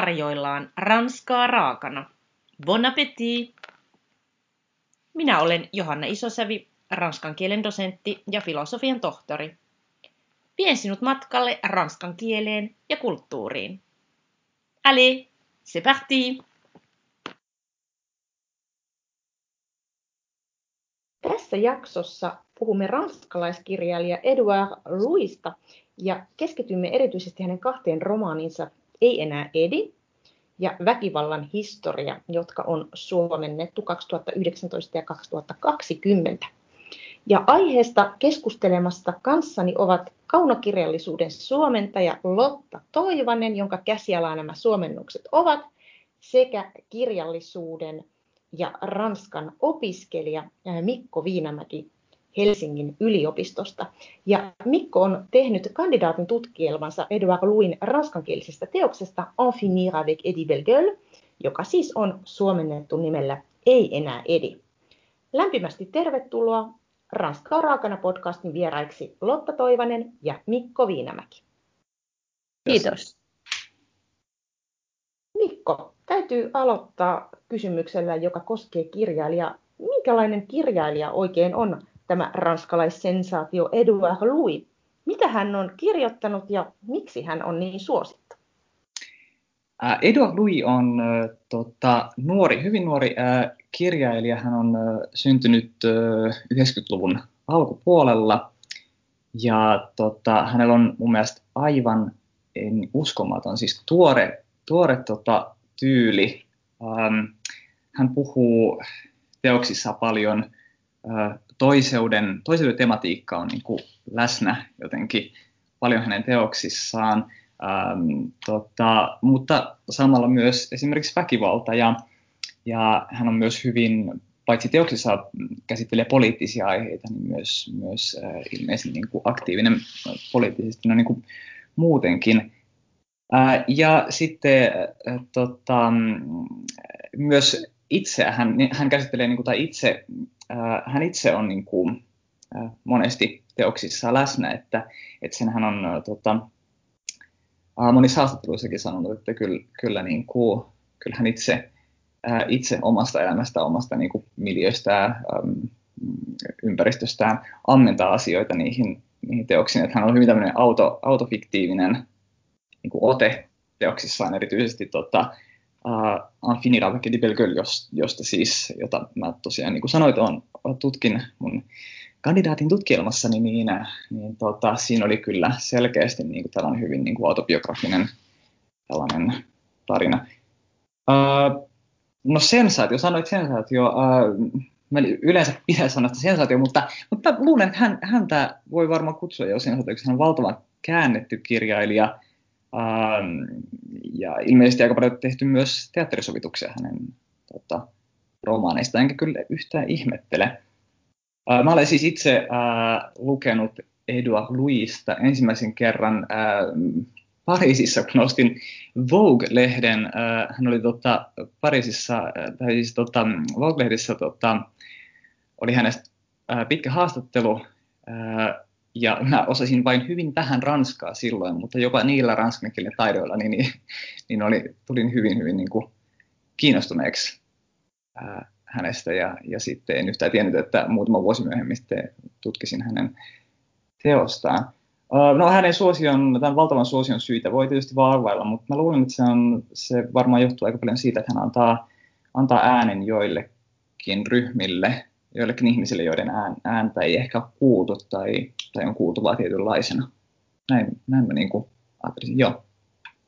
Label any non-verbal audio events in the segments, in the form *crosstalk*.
tarjoillaan ranskaa raakana. Bon appétit! Minä olen Johanna Isosävi, ranskan kielen dosentti ja filosofian tohtori. Vien sinut matkalle ranskan kieleen ja kulttuuriin. Allez, c'est parti! Tässä jaksossa puhumme ranskalaiskirjailija Edouard Louista ja keskitymme erityisesti hänen kahteen romaaninsa Ei enää Edi ja Väkivallan historia, jotka on suomennettu 2019 ja 2020. Ja aiheesta keskustelemasta kanssani ovat kaunokirjallisuuden suomentaja Lotta Toivanen, jonka käsialaa nämä suomennukset ovat, sekä kirjallisuuden ja Ranskan opiskelija Mikko Viinamäki Helsingin yliopistosta. Ja Mikko on tehnyt kandidaatin tutkielmansa Edouard Louin ranskankielisestä teoksesta En finir avec Eddie Belgueule, joka siis on suomennettu nimellä Ei enää Edi. Lämpimästi tervetuloa Ranskaa raakana podcastin vieraiksi Lotta Toivanen ja Mikko Viinamäki. Kiitos. Mikko, täytyy aloittaa kysymyksellä, joka koskee kirjailijaa. Minkälainen kirjailija oikein on tämä ranskalaissensaatio Edouard Louis? Mitä hän on kirjoittanut ja miksi hän on niin suosittu? Äh, Edouard Louis on tota, nuori, hyvin nuori äh, kirjailija. Hän on syntynyt äh, 90-luvun alkupuolella ja tota, hänellä on mun mielestä aivan en, uskomaton, siis tuore, tuore tota, tyyli. Ähm, hän puhuu teoksissa paljon äh, toiseuden, toiseuden tematiikka on niin kuin läsnä jotenkin paljon hänen teoksissaan, ähm, tota, mutta samalla myös esimerkiksi väkivalta ja, ja hän on myös hyvin, paitsi teoksissa käsittelee poliittisia aiheita, niin myös, myös äh, ilmeisesti niin kuin aktiivinen poliittisesti no niin kuin muutenkin. Äh, ja sitten äh, tota, myös itse, hän, hän käsittelee, niin kuin, tai itse, hän itse on niin kuin, äh, monesti teoksissa läsnä, että, että sen hän on äh, tota, äh, monissa haastatteluissakin sanonut, että kyllä, kyllä, niin kuin, kyllä hän itse, äh, itse omasta elämästä, omasta niin kuin, miljöstään, ympäristöstään ammentaa asioita niihin, niihin teoksiin, että hän on hyvin tämmöinen auto, autofiktiivinen niin kuin ote teoksissaan erityisesti tota, Infini Raveke di Belgueule, josta siis, jota mä tosiaan niin kuin sanoit, on, tutkin mun kandidaatin tutkielmassani, niin, niin, niin tota, siinä oli kyllä selkeästi niin kuin tällainen hyvin niin kuin autobiografinen tällainen tarina. Uh, no sensaatio, sanoit sensaatio, uh, mä yleensä pidän sanasta sensaatio, mutta, mutta luulen, että hän, häntä voi varmaan kutsua jo sensaatioksi. Hän on valtavan käännetty kirjailija, Ähm, ja ilmeisesti aika paljon tehty myös teatterisovituksia hänen tota, romaaneista, enkä kyllä yhtään ihmettele. Äh, mä olen siis itse äh, lukenut Edouard Louista ensimmäisen kerran äh, Pariisissa, kun ostin Vogue-lehden. Äh, hän oli tota, Pariisissa, äh, tai siis tota, Vogue-lehdessä tota, oli hänestä äh, pitkä haastattelu, äh, ja mä osasin vain hyvin vähän ranskaa silloin, mutta jopa niillä ranskankielinen taidoilla niin, niin, niin oli, tulin hyvin, hyvin niin kuin kiinnostuneeksi ää, hänestä ja, ja sitten en yhtään tiennyt, että muutama vuosi myöhemmin sitten tutkisin hänen teostaan. No hänen suosion, tämän valtavan suosion syitä voi tietysti vaan arvailla, mutta mä luulen, että se, on, se varmaan johtuu aika paljon siitä, että hän antaa, antaa äänen joillekin ryhmille, joillekin ihmisille, joiden ääntä ei ehkä kuultu tai, tai on kuultu vain tietynlaisena. Näin, näin mä niin kuin ajattelisin, joo.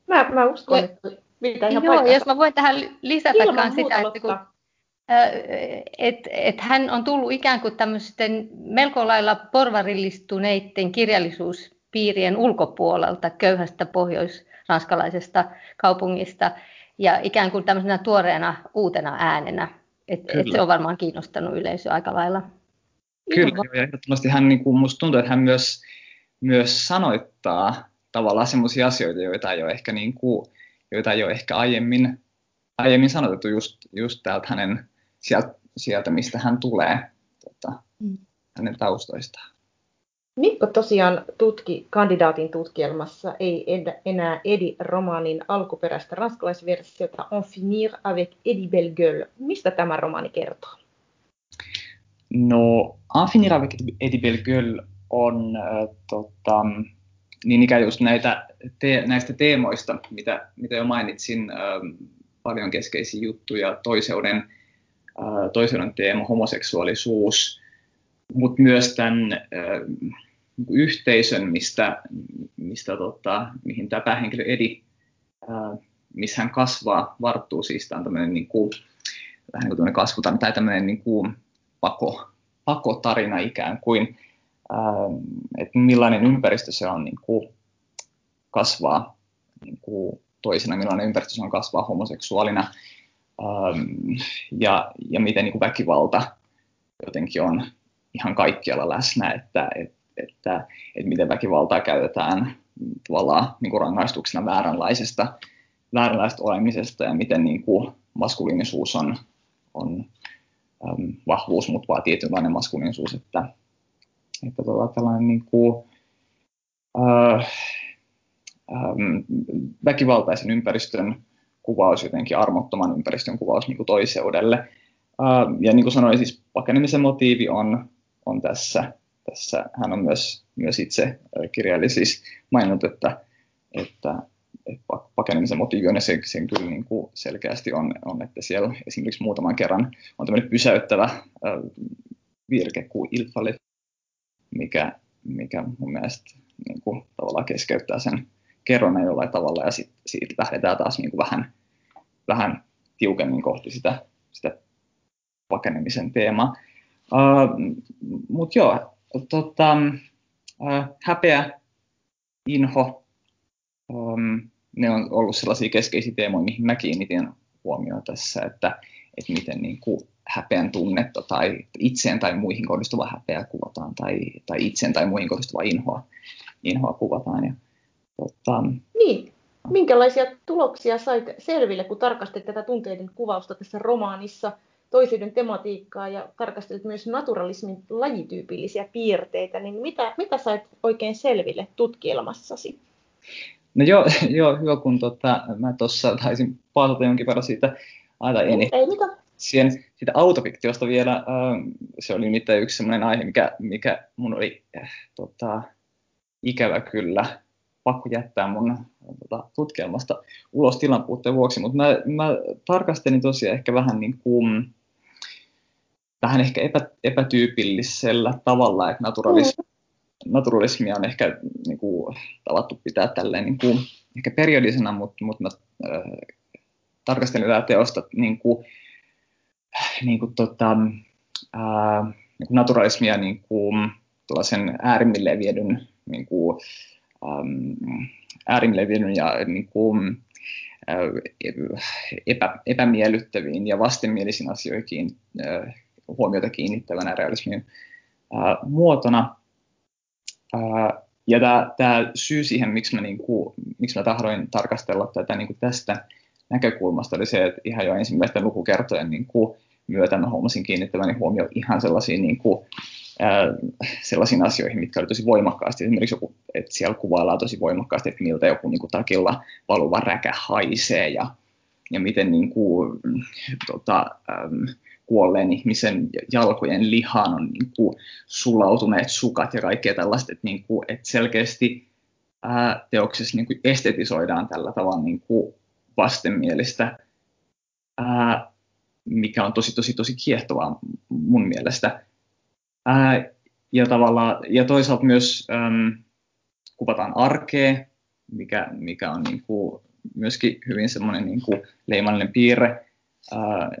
Mä, mä uskon, ja, että mitä ihan Joo, paikassa. jos mä voin tähän lisätä sitä, että kun, et, et hän on tullut ikään kuin tämmöisten melko lailla porvarillistuneiden kirjallisuuspiirien ulkopuolelta, köyhästä pohjois-ranskalaisesta kaupungista, ja ikään kuin tämmöisenä tuoreena uutena äänenä et, et se on varmaan kiinnostanut yleisöä aika lailla. Kyllä, ja ehdottomasti hän, niin kuin, musta tuntuu, että hän myös, myös sanoittaa tavallaan sellaisia asioita, joita ei ole ehkä, niin kuin, joita ei ole ehkä aiemmin, aiemmin sanotettu just, just täältä hänen, sieltä, sieltä, mistä hän tulee, tota, mm. hänen taustoistaan. Mikko tosiaan tutki kandidaatin tutkielmassa ei enää Edi romaanin alkuperäistä ranskalaisversiota On finir avec Eddie Belgueule. Mistä tämä romaani kertoo? No, En finir avec Eddie Belgueule on äh, tota, niin ikään just näitä te, näistä teemoista, mitä, mitä jo mainitsin, äh, paljon keskeisiä juttuja, toiseuden, äh, toiseuden teema, homoseksuaalisuus, mutta myös tämän äh, yhteisön, mistä, mistä tota, mihin tämä päähenkilö Edi, ää, missä hän kasvaa, varttuu. Siis tämä on tämmöinen niin kuin, vähän niin kuin kasvutarina tai tämmöinen niin kuin pako, pakotarina ikään kuin, ää, että millainen ympäristö se on niin kuin kasvaa niin kuin toisena, millainen ympäristö se on kasvaa homoseksuaalina. Ja, ja miten niin kuin väkivalta jotenkin on ihan kaikkialla läsnä, että, että että, että miten väkivaltaa käytetään tavallaan niin kuin rangaistuksena vääränlaisesta, vääränlaisesta olemisesta ja miten niin kuin maskuliinisuus on, on äm, vahvuus, mutta vaan tietynlainen maskuliinisuus, että, että tota, tällainen niin kuin, äh, ähm, väkivaltaisen ympäristön kuvaus, jotenkin armottoman ympäristön kuvaus niin kuin toiseudelle. Äh, ja niin kuin sanoin, siis pakenemisen motiivi on, on tässä tässä hän on myös, myös itse kirjailija siis maininnut, että, että, pakenemisen motiivi on ja se, sen kyllä niin kuin selkeästi on, on, että siellä esimerkiksi muutaman kerran on tämmöinen pysäyttävä äh, virke kuin ilfalle, mikä, mikä mun mielestä niin kuin, tavallaan keskeyttää sen kerronnan jollain tavalla ja sitten siitä lähdetään taas niin kuin vähän, vähän tiukemmin kohti sitä, sitä pakenemisen teemaa. Uh, Mutta joo, tota, äh, häpeä, inho, ähm, ne on ollut sellaisia keskeisiä teemoja, mihin mä kiinnitin huomioon tässä, että, että miten niin kuin häpeän tunnetta tai itseen tai muihin kohdistuva häpeä kuvataan tai, tai itseen tai muihin kohdistuva inhoa, inhoa kuvataan. Ja, tota, niin, minkälaisia tuloksia sait selville, kun tarkastit tätä tunteiden kuvausta tässä romaanissa – toiseuden tematiikkaa ja tarkastelit myös naturalismin lajityypillisiä piirteitä, niin mitä, mitä sait oikein selville tutkielmassasi? No joo, *laughs* joo hyvä kun tota, mä tuossa taisin paasata jonkin verran siitä, aina ei, ei mitään. Siihen, siitä autofiktiosta vielä, äh, se oli nimittäin yksi sellainen aihe, mikä, mikä mun oli äh, tota, ikävä kyllä pakko jättää mun tota, tutkielmasta ulos tilan puutteen vuoksi, mutta mä, mä tarkastelin tosiaan ehkä vähän niin kuin vähän ehkä epä, epätyypillisellä tavalla, että naturalismi, mm. naturalismia on ehkä niin kuin, tavattu pitää tälleen niin kuin, ehkä periodisena, mutta, mutta mä äh, tarkastelin tätä teosta niin kuin, niin kuin, tota, äh, niin kuin naturalismia niin kuin, tällaisen äärimmilleen viedyn niin kuin, ähm, äärimmilleen viedyn ja niin kuin, epä, epämiellyttäviin ja vastenmielisiin asioihin äh, huomiota kiinnittävänä realismin ää, muotona. Ää, ja tämä syy siihen, miksi mä, niinku, miksi mä tahdoin tarkastella tätä niinku tästä näkökulmasta, oli se, että ihan jo ensimmäisten lukukertojen niinku, myötä mä huomasin kiinnittäväni huomio ihan sellaisiin, niinku, sellaisiin asioihin, mitkä oli tosi voimakkaasti. Esimerkiksi joku, että siellä kuvaillaan tosi voimakkaasti, että miltä joku niinku, takilla valuva räkä haisee ja, ja miten niinku, tota, äm, kuolleen ihmisen jalkojen lihaan on niin kuin sulautuneet sukat ja kaikkea tällaista, että, niin kuin, että selkeästi ää, teoksessa niin kuin estetisoidaan tällä tavalla niin kuin vastenmielistä, ää, mikä on tosi, tosi, tosi kiehtovaa mun mielestä. Ää, ja, ja toisaalta myös äm, kuvataan arkea, mikä, mikä on niin kuin myöskin hyvin semmoinen niin kuin leimallinen piirre ää,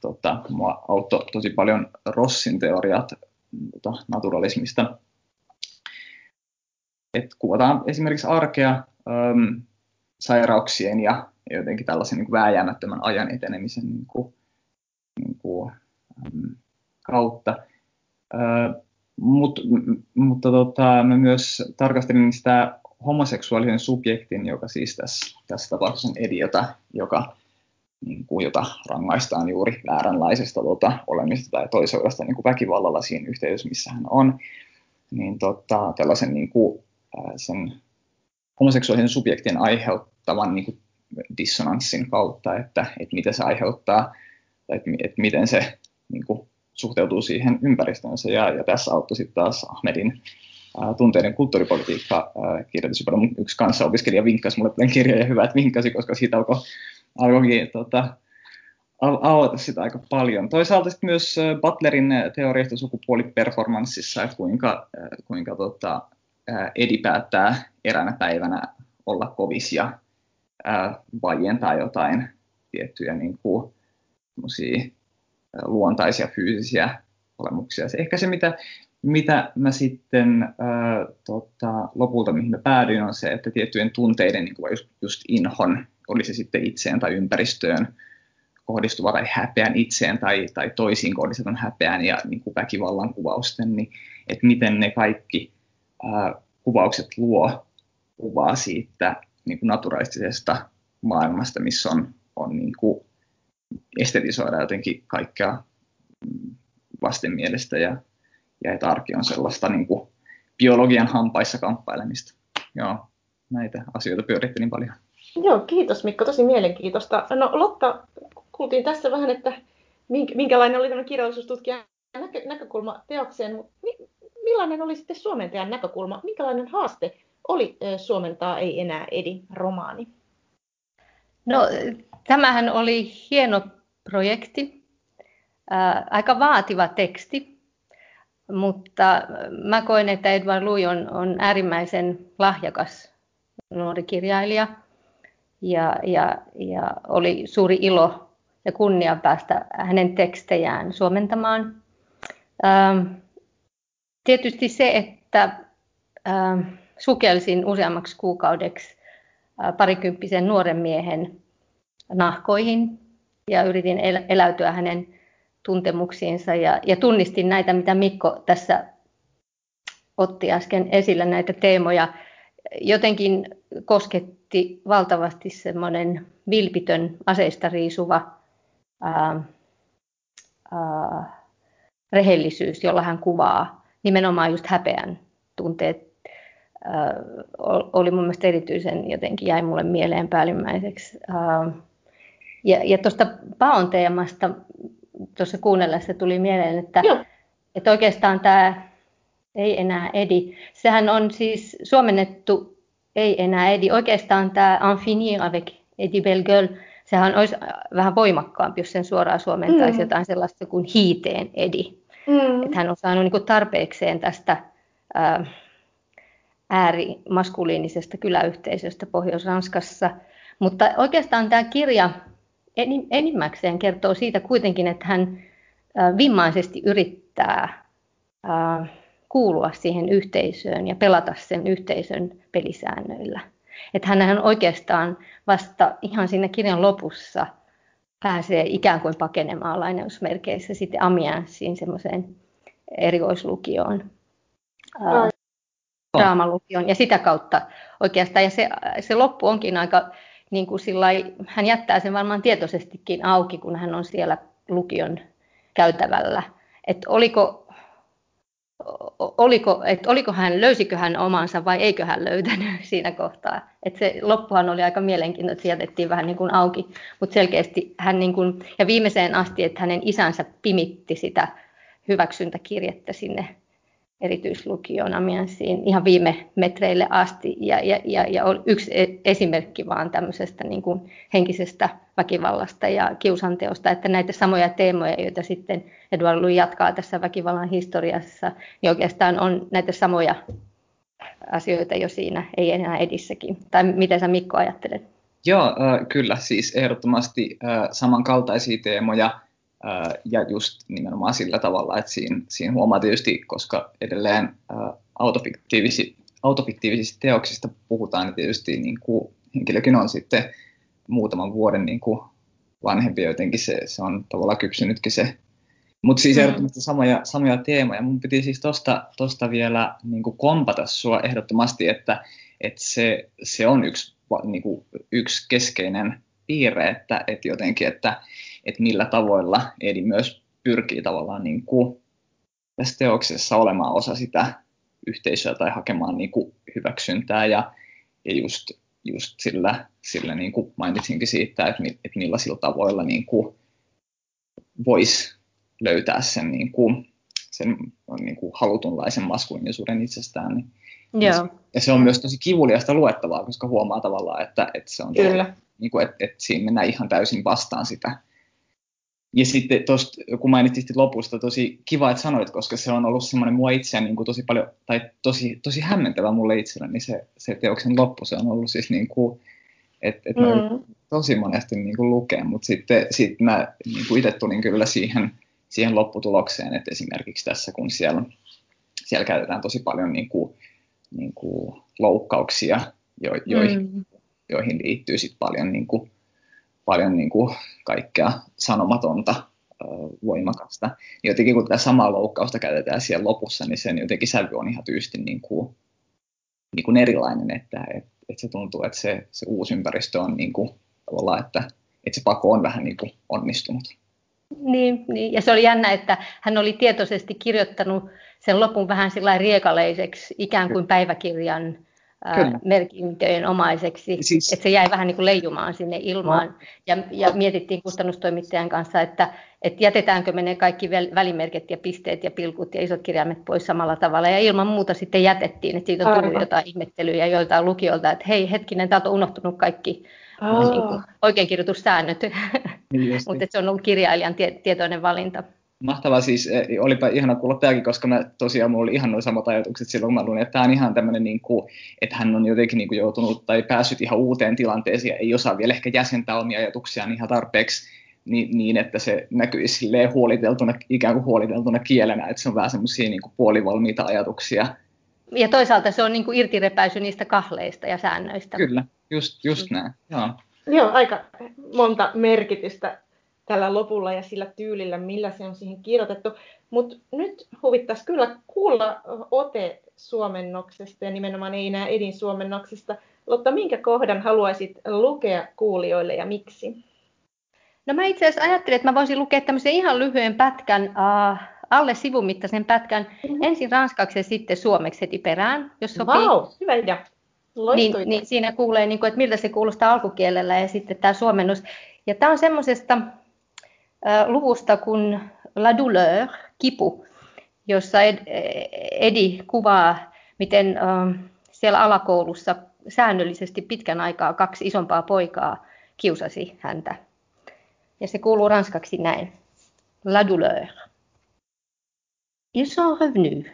tota, mua auttoi tosi paljon Rossin teoriat tota, naturalismista. Et kuvataan esimerkiksi arkea äm, sairauksien ja jotenkin tällaisen niin kuin vääjäämättömän ajan etenemisen niin kuin, niin kuin, äm, kautta. Mut, mutta tota, mä myös tarkastelin sitä homoseksuaalisen subjektin, joka siis tässä, tässä tapauksessa on Ediota, joka niin kuin, jota rangaistaan juuri vääränlaisesta tuota, olemisesta tai toiseudesta niin väkivallalla siinä yhteydessä, missä hän on. niin tota, tällaisen niin kuin, sen homoseksuaalisen subjektin aiheuttavan niin kuin dissonanssin kautta, että, että mitä se aiheuttaa, että, että miten se niin kuin, suhteutuu siihen ympäristöönsä. Ja, ja tässä auttoi sitten taas Ahmedin ää, tunteiden kulttuuripolitiikka kirjoitus, yksi kanssa opiskelija vinkkasi mulle tämän kirjan, ja hyvä, että vinkkasi, koska siitä alkoi alkoikin tota, avata sitä aika paljon. Toisaalta sitten myös Butlerin teoriasta sukupuoliperformanssissa, että kuinka, kuinka tota, Edi päättää eräänä päivänä olla kovis ja vaientaa jotain tiettyjä niin kuin, luontaisia fyysisiä olemuksia. Se, ehkä se, mitä, mitä mä sitten ää, tota, lopulta, mihin mä päädyin, on se, että tiettyjen tunteiden, niin kuin just, just inhon, oli se sitten itseen tai ympäristöön, kohdistuva tai häpeän itseen tai, tai toisiin kohdistetun häpeän ja niin kuin väkivallan kuvausten, niin että miten ne kaikki ää, kuvaukset luo kuvaa siitä niin kuin naturalistisesta maailmasta, missä on, on niin kuin estetisoida jotenkin kaikkea vastenmielistä ja, ja että arki on sellaista niin kuin biologian hampaissa kamppailemista. Joo, näitä asioita pyörittelin paljon. Joo, kiitos Mikko, tosi mielenkiintoista. No Lotta, kuultiin tässä vähän, että minkälainen oli tämä kirjallisuustutkijan näkö, näkökulma teokseen, mutta millainen oli sitten suomentajan näkökulma? Minkälainen haaste oli suomentaa Ei enää Edi romaani? No, tämähän oli hieno projekti, ää, aika vaativa teksti, mutta mä koen, että Edward Louis on, on äärimmäisen lahjakas nuori kirjailija ja, ja, ja oli suuri ilo ja kunnia päästä hänen tekstejään suomentamaan. Ähm, tietysti se, että ähm, sukelsin useammaksi kuukaudeksi äh, parikymppisen nuoren miehen nahkoihin ja yritin eläytyä hänen tuntemuksiinsa ja, ja tunnistin näitä, mitä Mikko tässä otti äsken esille, näitä teemoja. Jotenkin kosketti valtavasti semmoinen vilpitön aseista riisuva ää, ää, rehellisyys, jolla hän kuvaa nimenomaan just häpeän tunteet, ää, oli mun mielestä erityisen jotenkin jäi mulle mieleen päällimmäiseksi. Ää, ja, ja tuosta paon teemasta tuossa kuunnellessa tuli mieleen, että, että oikeastaan tämä ei enää edi. Sehän on siis suomennettu ei enää edi. Oikeastaan tämä En finir avec Eddie Belgueule sehän olisi vähän voimakkaampi, jos sen suoraan suomentaisi mm. jotain sellaista kuin hiiteen edi. Mm. Että hän on saanut niin kuin tarpeekseen tästä ää, äärimaskuliinisesta kyläyhteisöstä Pohjois-Ranskassa. Mutta oikeastaan tämä kirja enimmäkseen kertoo siitä kuitenkin, että hän vimmaisesti yrittää kuulua siihen yhteisöön ja pelata sen yhteisön pelisäännöillä. Että hän oikeastaan vasta ihan siinä kirjan lopussa pääsee ikään kuin pakenemaan lainausmerkeissä sitten Amiensiin semmoiseen erikoislukioon, ää, draamalukioon. Ja sitä kautta oikeastaan, ja se, se loppu onkin aika niin kuin sillai, hän jättää sen varmaan tietoisestikin auki, kun hän on siellä lukion käytävällä. Että oliko oliko, että oliko hän, löysikö hän omansa vai eikö hän löytänyt *laughs* siinä kohtaa. Että se loppuhan oli aika mielenkiintoinen, että se jätettiin vähän niin kuin auki, mutta selkeästi hän niin kuin, ja viimeiseen asti, että hänen isänsä pimitti sitä hyväksyntäkirjettä sinne erityislukioon Amiensiin ihan viime metreille asti. Ja, ja, ja, ja yksi e, esimerkki vaan tämmöisestä niin kuin henkisestä väkivallasta ja kiusanteosta, että näitä samoja teemoja, joita sitten Eduard Louis jatkaa tässä väkivallan historiassa, niin oikeastaan on näitä samoja asioita jo siinä, ei enää edissäkin. Tai miten sä Mikko ajattelet? Joo, äh, kyllä, siis ehdottomasti äh, samankaltaisia teemoja ja just nimenomaan sillä tavalla, että siinä, siinä huomaa tietysti, koska edelleen autofiktiivisi, autofiktiivisista teoksista puhutaan, niin tietysti niin kuin henkilökin on sitten muutaman vuoden niin kuin vanhempi jotenkin se, se on tavallaan kypsynytkin se. Mutta siis mm. ehdottomasti samoja, samoja teemoja. Mun piti siis tosta, tosta vielä niin kuin kompata sua ehdottomasti, että, että se, se on yksi, niin kuin, yksi keskeinen piirre, että, että jotenkin, että, että millä tavoilla Edi myös pyrkii tavallaan niin kuin tässä teoksessa olemaan osa sitä yhteisöä tai hakemaan niin kuin hyväksyntää ja, ja just, just sillä, sillä niin kuin mainitsinkin siitä, että, että millaisilla tavoilla niin kuin voisi löytää sen, niin kuin, sen niin kuin halutunlaisen maskuliinisuuden itsestään. Niin, Joo. Ja se on myös tosi kivuliasta luettavaa, koska huomaa tavallaan, että, että se on Kyllä. Niin kuin, että, että siinä mennään ihan täysin vastaan sitä. Ja sitten tuosta, kun mainitsit lopusta, tosi kiva, että sanoit, koska se on ollut semmoinen mua itseään niin kuin tosi paljon, tai tosi, tosi hämmentävä mulle itselleni se, se teoksen loppu. Se on ollut siis niin kuin, että, mm. mä tosi monesti niin kuin lukea, mutta sitten sit mä niin kuin itse tulin kyllä siihen, siihen lopputulokseen, että esimerkiksi tässä, kun siellä, siellä käytetään tosi paljon niin kuin, niin kuin loukkauksia, jo, joihin, mm. joihin liittyy sit paljon, niin kuin, paljon niin kuin kaikkea sanomatonta voimakasta. Niin jotenkin kun tätä samaa loukkausta käytetään siellä lopussa, niin sen jotenkin sävy on ihan tyysti niin kuin, niin kuin erilainen, että, että, että se tuntuu, että se, se uusi ympäristö on niin kuin, tavallaan, että, että se pako on vähän niin kuin onnistunut. Niin, niin, ja se oli jännä, että hän oli tietoisesti kirjoittanut sen lopun vähän sillä riekaleiseksi, ikään kuin päiväkirjan Kyllä. merkintöjen omaiseksi, siis... että se jäi vähän niin kuin leijumaan sinne ilmaan. No. Ja, ja mietittiin kustannustoimittajan kanssa, että, että jätetäänkö me ne kaikki välimerkit ja pisteet ja pilkut ja isot kirjaimet pois samalla tavalla. Ja ilman muuta sitten jätettiin, että siitä on tullut Aivan. jotain ihmettelyjä joiltain lukijoilta, että hei hetkinen, täältä on unohtunut kaikki niin kuin oikeinkirjoitussäännöt, niin *laughs* mutta se on ollut kirjailijan tie- tietoinen valinta. Mahtavaa siis, e, olipa ihana kuulla tämäkin, koska mä tosiaan mulla oli ihan noin samat ajatukset silloin, kun mä luin, että tämä on ihan tämmöinen, niin kuin, että hän on jotenkin niin kuin joutunut tai päässyt ihan uuteen tilanteeseen ja ei osaa vielä ehkä jäsentää omia ajatuksiaan ihan tarpeeksi niin, niin että se näkyisi silleen huoliteltuna, ikään kuin huoliteltuna kielenä, että se on vähän semmoisia niin puolivalmiita ajatuksia. Ja toisaalta se on niin kuin irtirepäisy niistä kahleista ja säännöistä. Kyllä, just, just mm. näin. Joo. Joo, aika monta merkitystä tällä lopulla ja sillä tyylillä, millä se on siihen kirjoitettu. Mutta nyt huvittaisi kyllä kuulla ote suomennoksesta ja nimenomaan ei enää Edin suomennoksesta. Lotta, minkä kohdan haluaisit lukea kuulijoille ja miksi? No mä itse asiassa ajattelin, että mä voisin lukea tämmöisen ihan lyhyen pätkän, uh, alle sivumittaisen pätkän, mm-hmm. ensin ranskaksi ja sitten suomeksi heti perään, jos sopii. Wow, hyvä idea. Niin, niin siinä kuulee, niin kuin, että miltä se kuulostaa alkukielellä ja sitten tämä suomennus. Ja tämä on semmoisesta luvusta kuin La douleur, kipu, jossa Edi kuvaa, miten siellä alakoulussa säännöllisesti pitkän aikaa kaksi isompaa poikaa kiusasi häntä. Ja se kuuluu ranskaksi näin. La douleur. Ils sont revenus.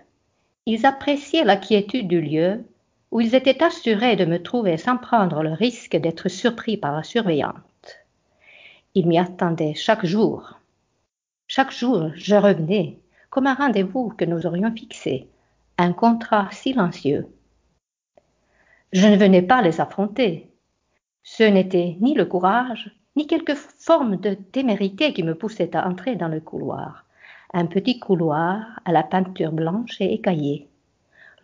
Ils appréciaient la quiétude du lieu où ils étaient assurés de me trouver sans prendre le risque d'être surpris par la surveillante. Il m'y attendait chaque jour. Chaque jour, je revenais, comme un rendez-vous que nous aurions fixé, un contrat silencieux. Je ne venais pas les affronter. Ce n'était ni le courage, ni quelque forme de témérité qui me poussait à entrer dans le couloir. Un petit couloir à la peinture blanche et écaillée.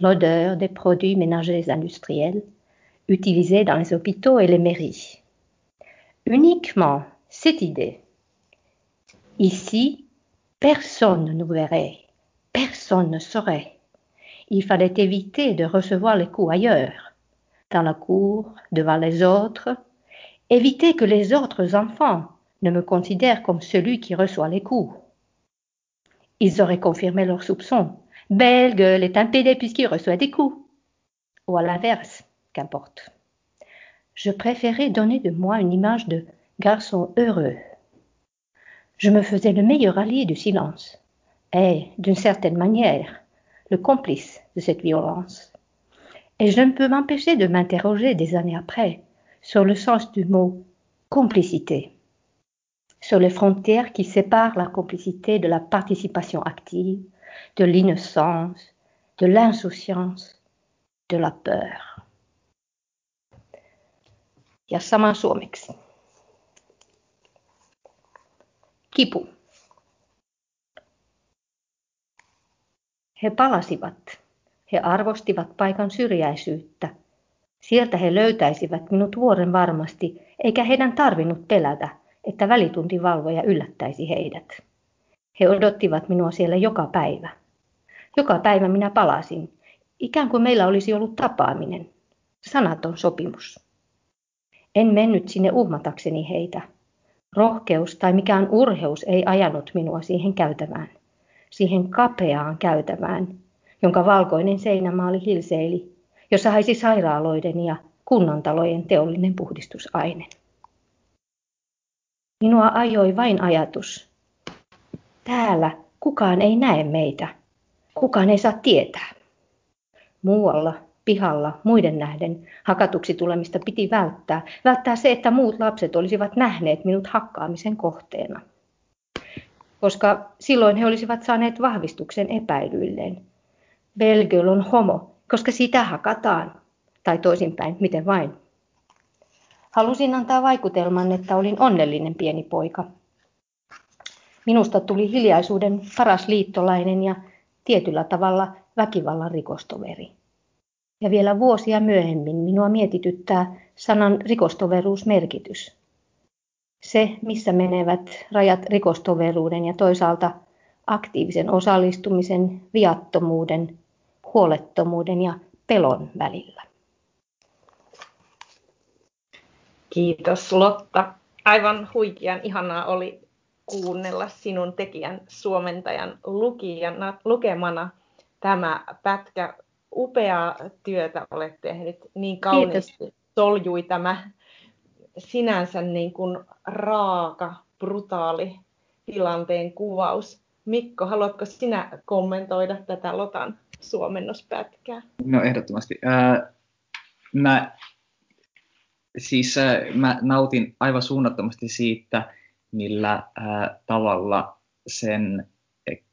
L'odeur des produits ménagers industriels utilisés dans les hôpitaux et les mairies. Uniquement cette idée. Ici, personne ne verrait, personne ne saurait. Il fallait éviter de recevoir les coups ailleurs, dans la cour, devant les autres, éviter que les autres enfants ne me considèrent comme celui qui reçoit les coups. Ils auraient confirmé leurs soupçons. Belle gueule est un pédé puisqu'il reçoit des coups. Ou à l'inverse, qu'importe. Je préférais donner de moi une image de garçon heureux. Je me faisais le meilleur allié du silence, et, d'une certaine manière, le complice de cette violence. Et je ne peux m'empêcher de m'interroger des années après sur le sens du mot complicité, sur les frontières qui séparent la complicité de la participation active, de l'innocence, de l'insouciance, de la peur. Ja sama. Kipu. He palasivat. He arvostivat paikan syrjäisyyttä. Sieltä he löytäisivät minut vuoren varmasti, eikä heidän tarvinnut pelätä, että välituntivalvoja yllättäisi heidät. He odottivat minua siellä joka päivä. Joka päivä minä palasin, ikään kuin meillä olisi ollut tapaaminen, sanaton sopimus. En mennyt sinne uhmatakseni heitä. Rohkeus tai mikään urheus ei ajanut minua siihen käytävään, siihen kapeaan käytävään, jonka valkoinen seinämaali hilseili, jossa haisi sairaaloiden ja kunnantalojen teollinen puhdistusaine. Minua ajoi vain ajatus. Täällä kukaan ei näe meitä. Kukaan ei saa tietää. Muualla, pihalla, muiden nähden hakatuksi tulemista piti välttää. Välttää se, että muut lapset olisivat nähneet minut hakkaamisen kohteena. Koska silloin he olisivat saaneet vahvistuksen epäilyilleen. Belgöl on homo, koska sitä hakataan. Tai toisinpäin, miten vain. Halusin antaa vaikutelman, että olin onnellinen pieni poika. Minusta tuli hiljaisuuden paras liittolainen ja tietyllä tavalla väkivallan rikostoveri. Ja vielä vuosia myöhemmin minua mietityttää sanan rikostoveruusmerkitys. Se, missä menevät rajat rikostoveruuden ja toisaalta aktiivisen osallistumisen, viattomuuden, huolettomuuden ja pelon välillä. Kiitos Lotta. Aivan huikean ihanaa oli kuunnella sinun tekijän suomentajan lukijana, lukemana tämä pätkä. Upeaa työtä olet tehnyt, niin kauniisti Kiitos. soljui tämä sinänsä niin kuin raaka, brutaali tilanteen kuvaus. Mikko, haluatko sinä kommentoida tätä Lotan suomennospätkää? No ehdottomasti. Ää, mä, siis ää, mä nautin aivan suunnattomasti siitä, millä ää, tavalla sen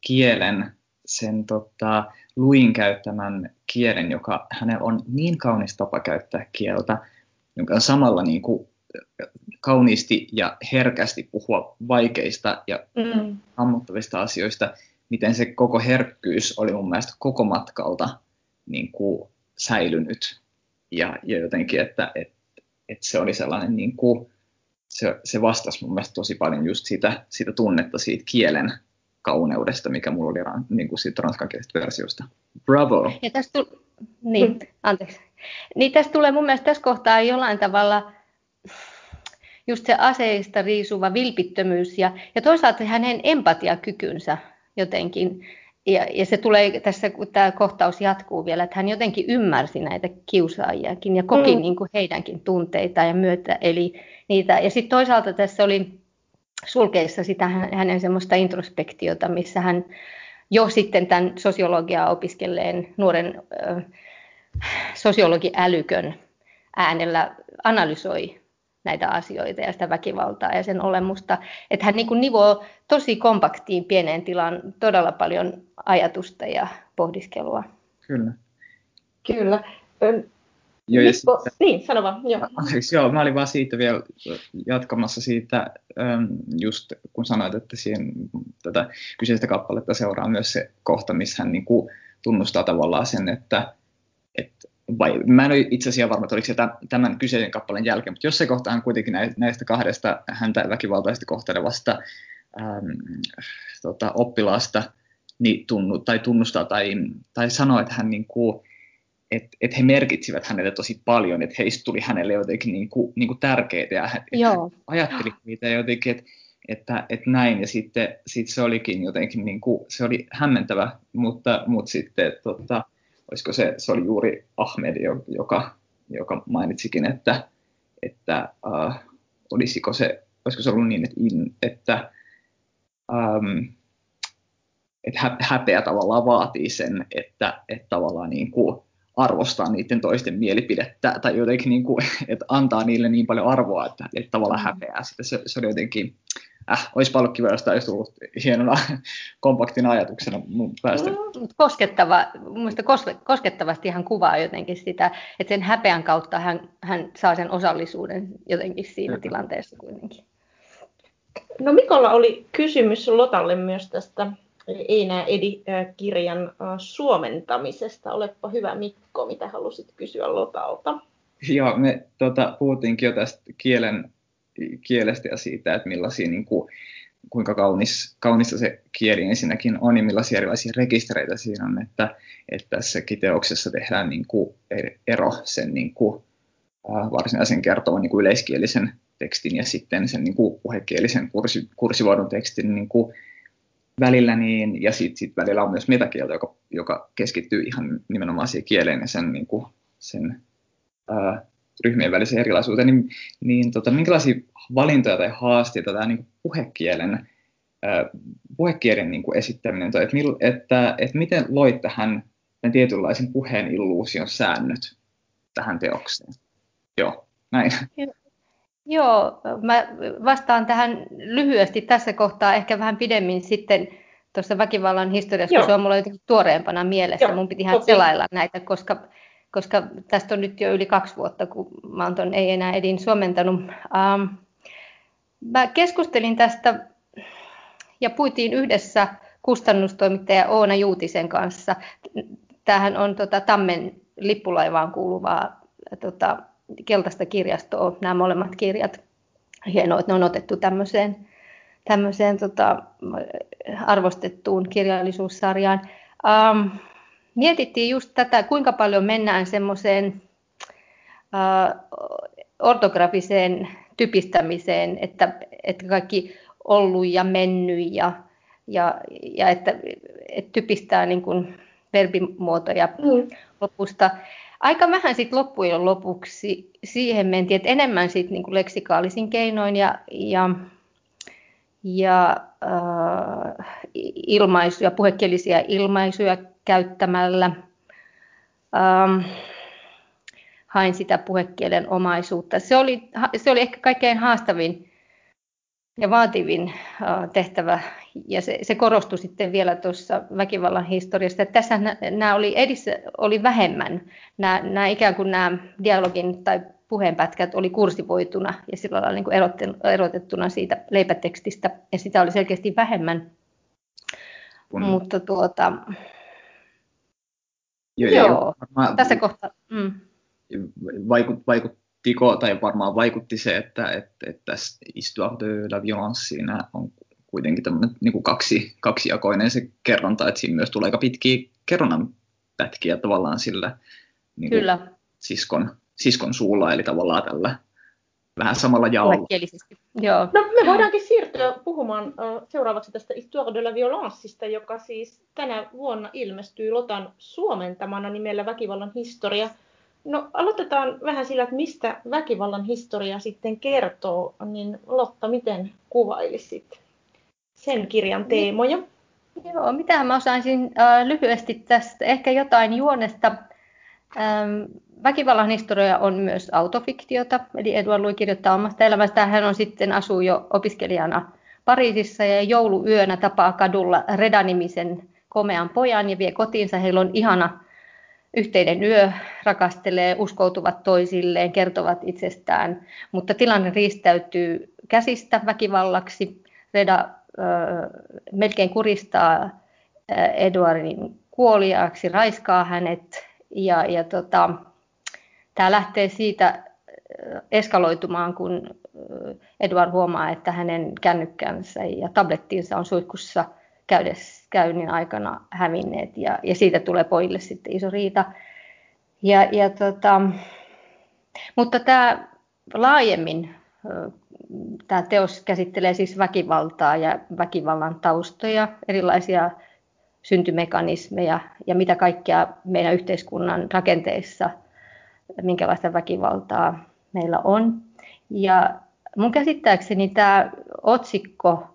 kielen, sen tota, luin käyttämän kielen, joka hänellä on niin kaunis tapa käyttää kieltä, jonka on samalla niin kuin, kauniisti ja herkästi puhua vaikeista ja mm. ammuttavista asioista, miten se koko herkkyys oli mun mielestä koko matkalta niin kuin säilynyt. Ja, ja jotenkin, että, että, että se oli sellainen, niin kuin, se, se vastasi mun mielestä tosi paljon just sitä, sitä tunnetta siitä kielen kauneudesta, mikä mulla oli niin kuin siitä ranskankielisestä versiosta. Bravo! Ja tästä, tu- niin, mm. anteeksi. Niin tästä tulee mun mielestä tässä kohtaa jollain tavalla just se aseista riisuva vilpittömyys ja, ja toisaalta hänen empatiakykynsä jotenkin. Ja, ja se tulee tässä, kun tämä kohtaus jatkuu vielä, että hän jotenkin ymmärsi näitä kiusaajiakin ja koki mm. niin kuin heidänkin tunteita ja myötä. Eli niitä. Ja sitten toisaalta tässä oli sulkeissa sitä hänen semmoista introspektiota, missä hän jo sitten tämän sosiologiaa opiskelleen nuoren sosiologiälykön äänellä analysoi näitä asioita ja sitä väkivaltaa ja sen olemusta. Että hän niin kuin nivoo tosi kompaktiin pieneen tilaan todella paljon ajatusta ja pohdiskelua. Kyllä. Kyllä. Joo, ja sitten, niin, sano vaan. Joo. Anteeksi, joo, mä olin vaan siitä vielä jatkamassa siitä, just kun sanoit, että siihen tätä kyseistä kappaletta seuraa myös se kohta, missä hän niin kuin tunnustaa tavallaan sen, että, että vai, mä en ole itse asiassa varma, että oliko se tämän kyseisen kappaleen jälkeen, mutta jossain kohtaa hän kuitenkin näistä kahdesta häntä väkivaltaisesti kohtelevasta äm, tota, oppilaasta niin tunnu, tai tunnustaa tai, tai sanoo, että hän niin kuin, että et he merkitsivät hänelle tosi paljon, että heistä tuli hänelle jotenkin niin kuin, niin kuin tärkeitä ja hän ajatteli niitä jotenkin, että että, että näin. Ja sitten sit se olikin jotenkin niin kuin, se oli hämmentävä, mutta, mutta sitten tota, olisiko se, se oli juuri Ahmed, joka, joka mainitsikin, että, että uh, olisiko se, olisiko se ollut niin, että, in, että, um, että häpeä tavallaan vaatii sen, että, että tavallaan niin kuin arvostaa niiden toisten mielipidettä tai jotenkin *laughs* niin kuin, että antaa niille niin paljon arvoa, että, että tavallaan mm. häpeää sitä. Se, se oli jotenkin, äh, olisi paljon kiva, jos tämä olisi tullut hienona *laughs* kompaktina ajatuksena mun päästä. Mm, koskettava, mun koske, koskettavasti hän kuvaa jotenkin sitä, että sen häpeän kautta hän, hän saa sen osallisuuden jotenkin siinä tilanteessa kuitenkin. No Mikolla oli kysymys Lotalle myös tästä ei näe Edi-kirjan suomentamisesta. Olepa hyvä Mikko, mitä halusit kysyä Lotalta? Joo, me tota, puhuttiinkin jo tästä kielen, kielestä ja siitä, että millaisia niin kuin, kuinka kaunis, kaunista se kieli ensinnäkin on ja millaisia erilaisia rekistereitä siinä on, että, että tässä kiteoksessa tehdään niin kuin ero sen niin kuin, äh, varsinaisen kertovan niin yleiskielisen tekstin ja sitten sen niin kuin puhekielisen kursi, tekstin niin kuin välillä, niin, ja sitten sit välillä on myös metakieltä, joka, joka keskittyy ihan nimenomaan siihen kieleen ja sen, niin kuin, sen ää, ryhmien väliseen erilaisuuteen, niin, niin tota, minkälaisia valintoja tai haasteita tämä niin puhekielen, ää, puhekielen niin kuin esittäminen, tai että, että, että miten loit tähän tämän tietynlaisen puheen illuusion säännöt tähän teokseen? Joo, näin. Joo, mä vastaan tähän lyhyesti tässä kohtaa, ehkä vähän pidemmin sitten tuossa väkivallan historiassa, Joo. kun se on mulla jotenkin tuoreempana mielessä. Joo, Mun piti ihan selailla näitä, koska, koska tästä on nyt jo yli kaksi vuotta, kun mä oon ton Ei enää Edin suomentanut. Ähm, mä keskustelin tästä ja puitiin yhdessä kustannustoimittaja Oona Juutisen kanssa. Tämähän on tota, Tammen lippulaivaan kuuluvaa tota, keltaista kirjastoa, nämä molemmat kirjat. Hienoa, että ne on otettu tämmöiseen, tämmöiseen tota, arvostettuun kirjallisuussarjaan. Ähm, mietittiin just tätä, kuinka paljon mennään semmoiseen äh, ortografiseen typistämiseen, että, että kaikki ollut ja mennyt ja, ja, ja että, että typistää niin kuin verbimuotoja mm. lopusta aika vähän sitten loppujen lopuksi siihen mentiin, että enemmän sitten niin leksikaalisin keinoin ja, ja, ja äh, ilmaisuja, puhekielisiä ilmaisuja käyttämällä. Ähm, hain sitä puhekielen omaisuutta. Se oli, se oli ehkä kaikkein haastavin ja vaativin tehtävä, ja se, se korostui sitten vielä tuossa väkivallan historiasta, että tässä nämä oli, edissä oli vähemmän, nämä, nämä ikään kuin nämä dialogin tai puheenpätkät oli kursivoituna ja sillä lailla niin erotettuna siitä leipätekstistä, ja sitä oli selkeästi vähemmän. Kun... Mutta tuota, joo, joo varmaan, tässä kohtaa. Mm. Vaikut, vaikut, vaikuttiko, tai varmaan vaikutti se, että, että, että tässä Histoire de la violence siinä on kuitenkin tämmöinen niin kuin kaksi, kaksijakoinen se kerronta, että siinä myös tulee aika pitkiä kerronnan pätkiä tavallaan sillä niin kuin Kyllä. Siskon, siskon suulla, eli tavallaan tällä vähän samalla jaolla. Joo. No, me voidaankin siirtyä puhumaan uh, seuraavaksi tästä Histoire de la Violenceista, joka siis tänä vuonna ilmestyy Lotan suomentamana nimellä Väkivallan historia – No aloitetaan vähän sillä, että mistä väkivallan historia sitten kertoo, niin Lotta, miten kuvailisit sen kirjan niin. teemoja? Joo, mitä mä osaisin äh, lyhyesti tästä, ehkä jotain juonesta. Ähm, väkivallan historia on myös autofiktiota, eli Edward Louis kirjoittaa omasta elämästään. Hän on sitten asuu jo opiskelijana Pariisissa ja jouluyönä tapaa kadulla Reda-nimisen komean pojan ja vie kotiinsa. Heillä on ihana yhteinen yö, rakastelee, uskoutuvat toisilleen, kertovat itsestään, mutta tilanne riistäytyy käsistä väkivallaksi. Reda äh, melkein kuristaa äh, Eduardin kuoliaaksi, raiskaa hänet ja, ja tota, tämä lähtee siitä eskaloitumaan, kun Eduard huomaa, että hänen kännykkänsä ja tablettinsa on suihkussa käydessä käynnin aikana hävinneet ja, ja siitä tulee pojille sitten iso riita. Ja, ja tota, mutta tämä laajemmin tämä teos käsittelee siis väkivaltaa ja väkivallan taustoja, erilaisia syntymekanismeja ja mitä kaikkea meidän yhteiskunnan rakenteissa, minkälaista väkivaltaa meillä on. Ja mun käsittääkseni tämä otsikko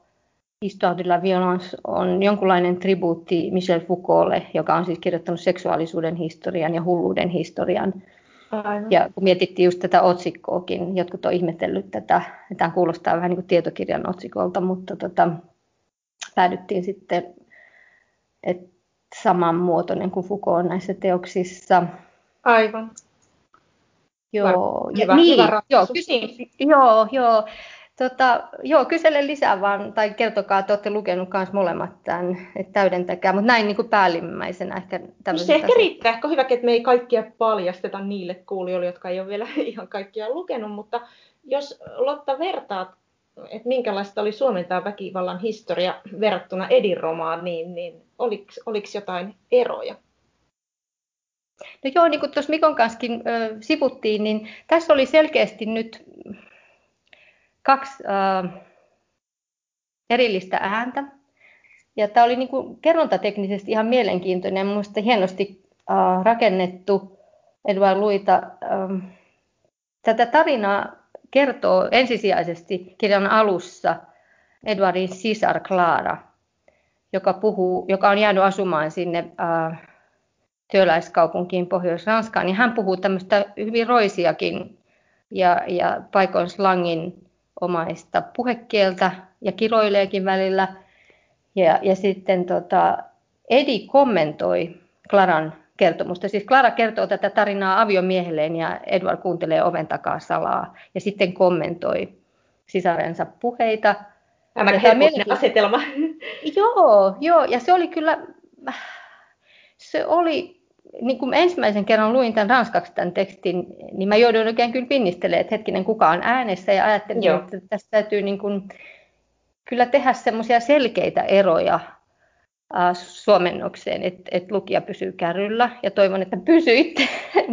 Histoire de la violence on jonkunlainen tribuutti Michel Foucaultlle, joka on siis kirjoittanut seksuaalisuuden historian ja hulluuden historian. Aivan. Ja kun mietittiin just tätä otsikkoakin, jotkut on ihmetellyt tätä, tämä kuulostaa vähän niin kuin tietokirjan otsikolta, mutta tota, päädyttiin sitten, että samanmuotoinen kuin Foucault näissä teoksissa. Aivan. Joo, hyvä, ja, niin, hyvä joo, kysin, joo, joo. Tota, joo, kysele lisää vaan, tai kertokaa, että olette lukenut myös molemmat tämän, että täydentäkää, mutta näin niin kuin päällimmäisenä ehkä no Se ehkä riittää, ehkä hyvä, että me ei kaikkia paljasteta niille kuulijoille, jotka ei ole vielä *laughs* ihan kaikkia lukenut, mutta jos Lotta vertaat että minkälaista oli suomentaa väkivallan historia verrattuna Edin romaaniin, niin oliko, oliko jotain eroja? No joo, niin kuin tuossa Mikon kanssakin ö, sivuttiin, niin tässä oli selkeästi nyt kaksi ö, erillistä ääntä. Ja tämä oli niin kuin kerrontateknisesti ihan mielenkiintoinen ja minusta hienosti ö, rakennettu Edward Luita. Ö, tätä tarinaa kertoo ensisijaisesti kirjan alussa Edwardin sisar Clara, joka, puhuu, joka on jäänyt asumaan sinne äh, työläiskaupunkiin Pohjois-Ranskaan, niin hän puhuu tämmöistä hyvin roisiakin ja, ja paikoin slangin omaista puhekieltä ja kiroileekin välillä. Ja, ja sitten tota, Edi kommentoi Klaran kertomusta. Siis Clara kertoo tätä tarinaa aviomiehelleen ja Edward kuuntelee oven takaa salaa ja sitten kommentoi sisarensa puheita. Tämä on asetelma. Joo, joo, ja se oli kyllä, se oli, niin kun ensimmäisen kerran luin tämän ranskaksi tämän tekstin, niin mä joudun oikein kyllä pinnistelemään, että hetkinen, kuka on äänessä, ja ajattelin, joo. että tässä täytyy niin kun, kyllä tehdä semmoisia selkeitä eroja äh, suomennokseen, että et lukija pysyy kärryllä ja toivon, että pysyitte. *laughs*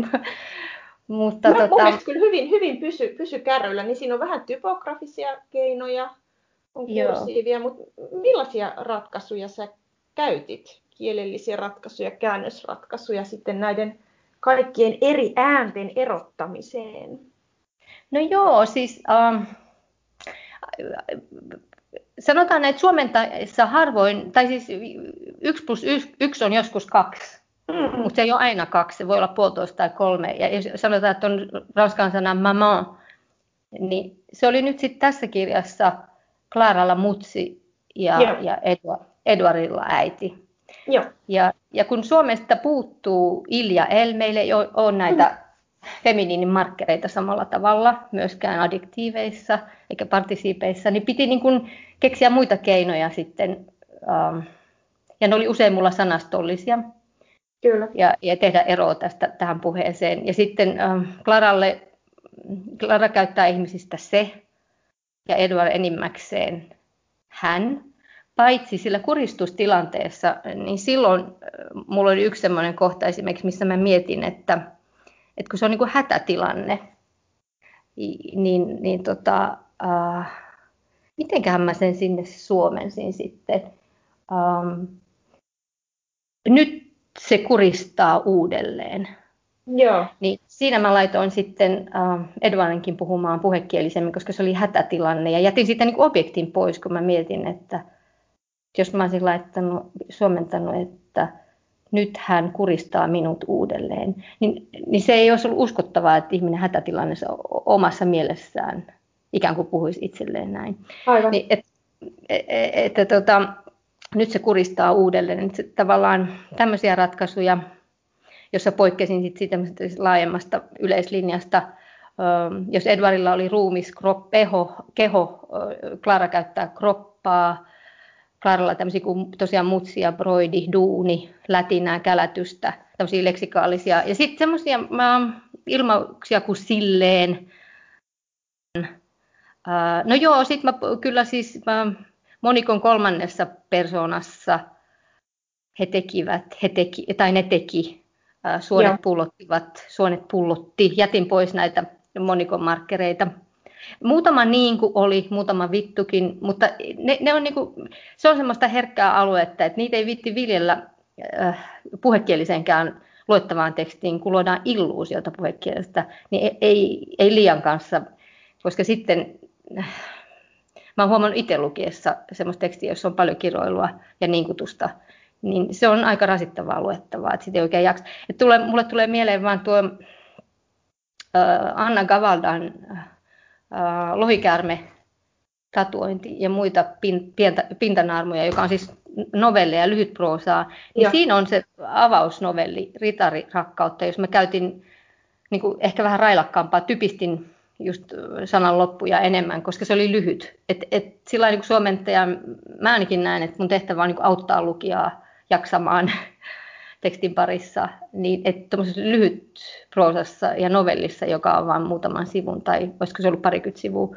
Mutta no, tota... Mun kyllä hyvin, hyvin pysy, pysy kärryllä, niin siinä on vähän typografisia keinoja, on kursiivia, mutta millaisia ratkaisuja sä käytit, kielellisiä ratkaisuja, käännösratkaisuja sitten näiden kaikkien eri äänten erottamiseen? No joo, siis ähm, sanotaan, että suomentajissa harvoin, tai siis yksi plus yksi on joskus kaksi, mm-hmm. mutta se ei ole aina kaksi, se voi olla puolitoista tai kolme. Ja jos sanotaan, että on ranskan sana maman, niin se oli nyt sitten tässä kirjassa Klaralla mutsi ja, ja Eduard, Eduardilla äiti. Joo. Ja, ja kun Suomesta puuttuu Ilja El, meillä ei ole näitä mm feminiinin markkereita samalla tavalla, myöskään addiktiiveissa eikä partisiipeissa, niin piti niin kuin keksiä muita keinoja sitten, ähm, ja ne oli usein mulla sanastollisia, Kyllä. Ja, ja tehdä eroa tästä tähän puheeseen. Ja sitten ähm, Claralle, Clara käyttää ihmisistä se, ja Edward enimmäkseen hän, paitsi sillä kuristustilanteessa, niin silloin mulla oli yksi sellainen kohta esimerkiksi, missä mä mietin, että että kun se on niin kuin hätätilanne, niin, niin tota, äh, mitenköhän mä sen sinne suomensin sitten. Ähm, nyt se kuristaa uudelleen. Joo. Niin siinä mä laitoin sitten äh, Edvardinkin puhumaan puhekielisemmin, koska se oli hätätilanne. Ja jätin siitä niin objektin pois, kun mä mietin, että jos mä olisin laittanut, suomentanut, että nyt hän kuristaa minut uudelleen, niin, niin se ei olisi ollut uskottavaa, että ihminen hätätilannessa omassa mielessään ikään kuin puhuisi itselleen näin. Aivan. Niin, et, et, et, et, tota, nyt se kuristaa uudelleen. Nyt se, tavallaan tämmöisiä ratkaisuja, jossa poikkesin sit siitä laajemmasta yleislinjasta, jos Edwardilla oli ruumis, krop, peho, keho, Klara käyttää kroppaa, Klaralla tämmöisiä kuin tosiaan mutsia, broidi, duuni, lätinää, kälätystä, tämmöisiä leksikaalisia. Ja sitten semmoisia ilmauksia kuin silleen. no joo, sitten mä kyllä siis mä, monikon kolmannessa persoonassa he tekivät, he teki, tai ne teki, suonet joo. pullottivat, suonet pullotti. Jätin pois näitä monikon markkereita. Muutama niin kuin oli, muutama vittukin, mutta ne, ne on niin kuin, se on semmoista herkkää aluetta, että niitä ei vitti viljellä äh, puhekielisenkään luettavaan tekstiin, kun luodaan illuusiota puhekielestä, niin ei, ei, ei liian kanssa, koska sitten äh, mä oon huomannut itse lukiessa semmoista tekstiä, jossa on paljon kiroilua ja niinkutusta, niin se on aika rasittavaa luettavaa, että sitä ei oikein jaksa. Et tule, mulle tulee mieleen vaan tuo äh, Anna Gavaldan äh, lohikäärme tatuointi ja muita pientä, pintanaarmoja, joka on siis novelleja, lyhytproosaa, niin Joo. siinä on se avausnovelli, Ritari rakkautta, jos mä käytin niin kuin ehkä vähän railakkaampaa, typistin just sanan loppuja enemmän, koska se oli lyhyt. Et, et sillä niin suomentaja, mä ainakin näen, että mun tehtävä on niin auttaa lukijaa jaksamaan *laughs* tekstin parissa, niin että lyhyt proosassa ja novellissa, joka on vain muutaman sivun, tai olisiko se ollut parikymmentä sivua,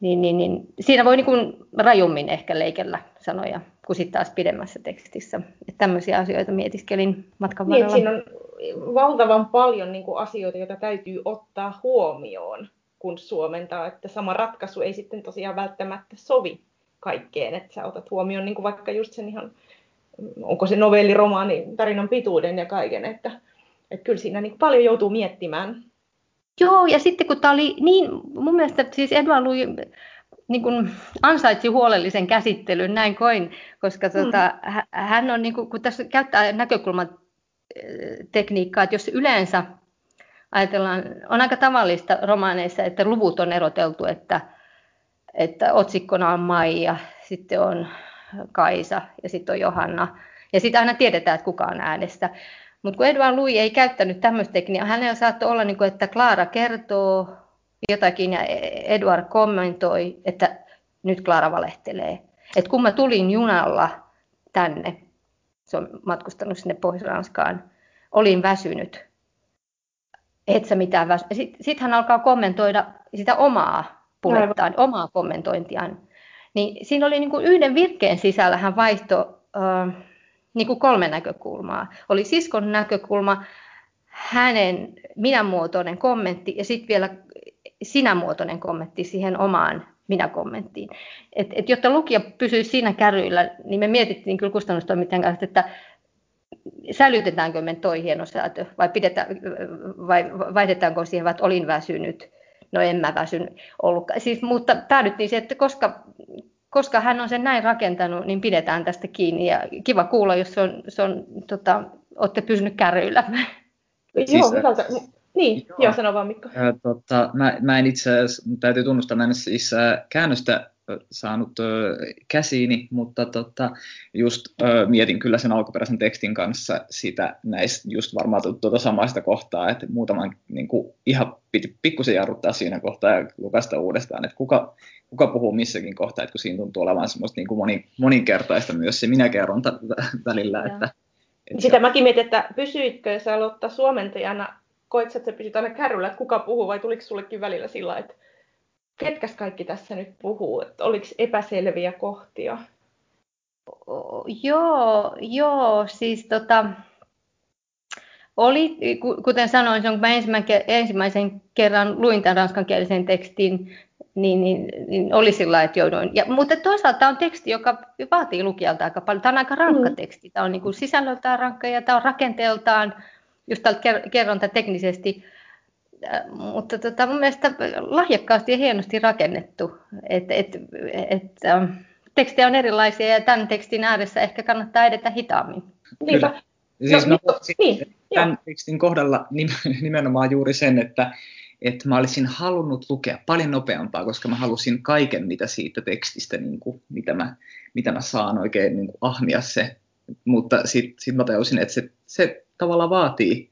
niin, niin, niin siinä voi niin kuin rajummin ehkä leikellä sanoja kuin sitten taas pidemmässä tekstissä. Että tämmöisiä asioita mietiskelin matkan niin, varrella. Niin, siinä on valtavan paljon niin kuin asioita, joita täytyy ottaa huomioon, kun suomentaa, että sama ratkaisu ei sitten tosiaan välttämättä sovi kaikkeen, että sä otat huomioon niin kuin vaikka just sen ihan, onko se novelli, romaani, tarinan pituuden ja kaiken, että, että kyllä siinä niin paljon joutuu miettimään. Joo, ja sitten kun tämä oli niin, mun mielestä siis Edward Louis niin kuin ansaitsi huolellisen käsittelyn, näin koin, koska tuota, mm. hän on, niin kuin, kun tässä käyttää näkökulman tekniikkaa, että jos yleensä ajatellaan, on aika tavallista romaaneissa, että luvut on eroteltu, että, että otsikkona on Maija, sitten on Kaisa ja sitten on Johanna. Ja sitten aina tiedetään, että kuka on äänestä. Mutta kun Edward Louis ei käyttänyt tämmöistä tekniikkaa, hänellä saattoi olla, niin kuin, että Klaara kertoo jotakin ja Edward kommentoi, että nyt Klaara valehtelee. Et kun mä tulin junalla tänne, se on matkustanut sinne Pohjois-Ranskaan, olin väsynyt. Et sä mitään väsy... Sitten sit hän alkaa kommentoida sitä omaa puhettaan, Aivan. omaa kommentointiaan. Niin siinä oli niin kuin yhden virkkeen sisällä hän vaihtoi äh, niin kuin kolme näkökulmaa. Oli siskon näkökulma, hänen minämuotoinen kommentti ja sitten vielä sinämuotoinen kommentti siihen omaan minä-kommenttiin. Et, et jotta lukija pysyisi siinä kärryillä, niin me mietittiin kyllä kustannustoimittajan kanssa, että säilytetäänkö me toi hienosäätö vai, pidetään, vai vaihdetaanko siihen, että olin väsynyt. No en mä väsynyt ollutkaan. Siis, mutta päädyttiin siihen, että koska, koska hän on sen näin rakentanut, niin pidetään tästä kiinni. Ja kiva kuulla, jos se on, se on tota, olette pysynyt kärryillä. Siis, Joo, hyvältä. Niin, joo, joo sano vaan Mikko. Ää, tota, mä, mä en itse asiassa, täytyy tunnustaa, mä en siis ää, käännöstä saanut ö, käsiini, mutta tota, just ö, mietin kyllä sen alkuperäisen tekstin kanssa sitä näistä just varmaan tuota samaista kohtaa, että muutaman niin kuin, ihan piti pikkusen jarruttaa siinä kohtaa ja lukasta uudestaan, että kuka, kuka puhuu missäkin kohtaa, että kun siinä tuntuu olevan semmoista niin kuin moni, moninkertaista myös se minä kerron välillä. Että, että Sitä mäkin mietin, että pysyitkö sä aloittaa suomentajana koit että sä pysyt aina kärryllä, että kuka puhuu, vai tuliko sullekin välillä sillä että ketkäs kaikki tässä nyt puhuu, että oliko epäselviä kohtia? Joo, joo, siis tota, oli, kuten sanoin, kun mä ensimmäisen kerran luin tämän ranskankielisen tekstin, niin, niin, niin oli sillä että jouduin. Ja, mutta toisaalta tämä on teksti, joka vaatii lukijalta aika paljon. Tämä on aika rankka mm. teksti. Tämä on niin kuin sisällöltään rankka ja tämä on rakenteeltaan just tältä kerronta teknisesti, mutta tota, mun mielestä lahjakkaasti ja hienosti rakennettu. Et, et, et, ähm, tekstejä on erilaisia ja tämän tekstin ääressä ehkä kannattaa edetä hitaammin. Kyllä. No, siis no, no, niin, tämän jo. tekstin kohdalla *laughs* nimenomaan juuri sen, että, että mä olisin halunnut lukea paljon nopeampaa, koska mä halusin kaiken, mitä siitä tekstistä, niin kuin, mitä, mä, mitä mä saan oikein niin kuin ahmia se. Mutta sitten sit mä tajusin, että se, se tavallaan vaatii,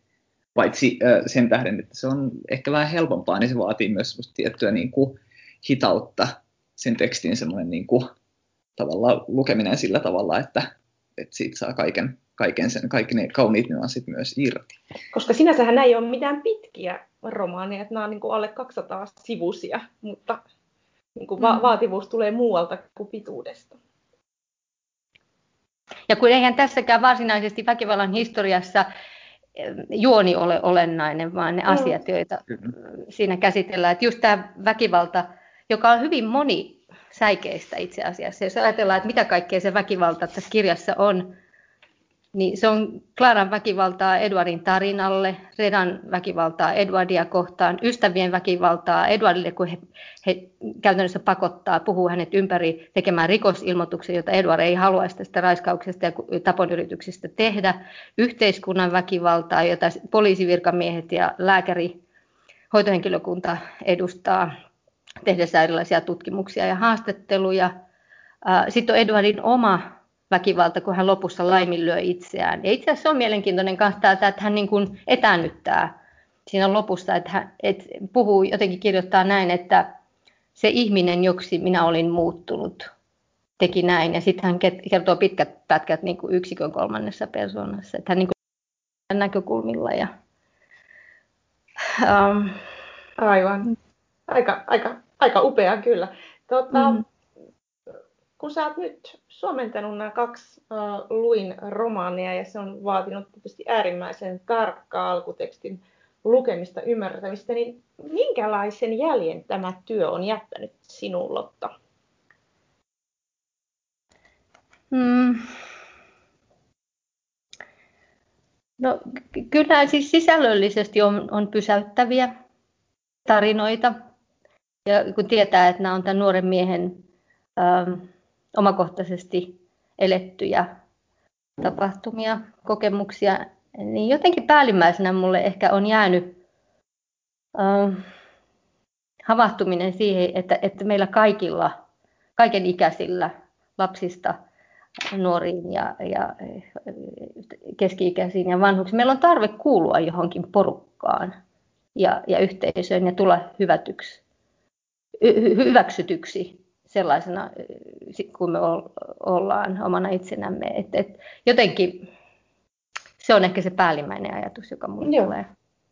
paitsi sen tähden, että se on ehkä vähän helpompaa, niin se vaatii myös tiettyä niin kuin hitautta sen tekstin semmoinen niin kuin, tavallaan lukeminen sillä tavalla, että, että siitä saa kaiken, kaiken sen, kaikki ne kauniit nyanssit myös irti. Koska sinänsähän ei ole mitään pitkiä romaaneja, että nämä on niin kuin alle 200 sivusia, mutta niin kuin va- mm. vaativuus tulee muualta kuin pituudesta. Ja kun eihän tässäkään varsinaisesti väkivallan historiassa juoni ole olennainen, vaan ne asiat, joita siinä käsitellään. Että just tämä väkivalta, joka on hyvin monisäikeistä itse asiassa. Jos ajatellaan, että mitä kaikkea se väkivalta tässä kirjassa on, niin se on Klaran väkivaltaa Edwardin tarinalle, Redan väkivaltaa Edwardia kohtaan, ystävien väkivaltaa Edwardille, kun he, he käytännössä pakottaa, puhuu hänet ympäri tekemään rikosilmoituksia, jota Edward ei haluaisi tästä raiskauksesta ja taponyrityksistä tehdä, yhteiskunnan väkivaltaa, jota poliisivirkamiehet ja lääkäri, hoitohenkilökunta edustaa tehdessä erilaisia tutkimuksia ja haastatteluja. Sitten on Edwardin oma väkivalta, kun hän lopussa laiminlyö itseään. Ja itse asiassa se on mielenkiintoinen kanssa tämä, että hän niin kuin etäännyttää siinä lopussa, että hän että puhuu, jotenkin kirjoittaa näin, että se ihminen, joksi minä olin muuttunut, teki näin. Ja sitten hän kertoo pitkät pätkät niin kuin yksikön kolmannessa persoonassa, että hän niin kuin näkökulmilla. Ja, um, Aivan. Aika, aika, aika upea kyllä. Tota, mm. Kun sä oot nyt suomentanut nämä kaksi uh, luin romaania ja se on vaatinut tietysti äärimmäisen tarkkaa alkutekstin lukemista, ymmärtämistä, niin minkälaisen jäljen tämä työ on jättänyt sinun, Lotta? Mm. No, kyllä siis sisällöllisesti on, on pysäyttäviä tarinoita. Ja kun tietää, että nämä on tämän nuoren miehen ähm, omakohtaisesti elettyjä tapahtumia, kokemuksia, niin jotenkin päällimmäisenä mulle ehkä on jäänyt ähm, havahtuminen siihen, että, että meillä kaikilla, kaiken ikäisillä lapsista nuoriin ja, ja keski-ikäisiin ja vanhuksiin. Meillä on tarve kuulua johonkin porukkaan ja, ja yhteisöön ja tulla hyvätyksi, hy, hyväksytyksi sellaisena kuin me ollaan omana itsenämme. Et, et jotenkin se on ehkä se päällimmäinen ajatus, joka minulle tulee.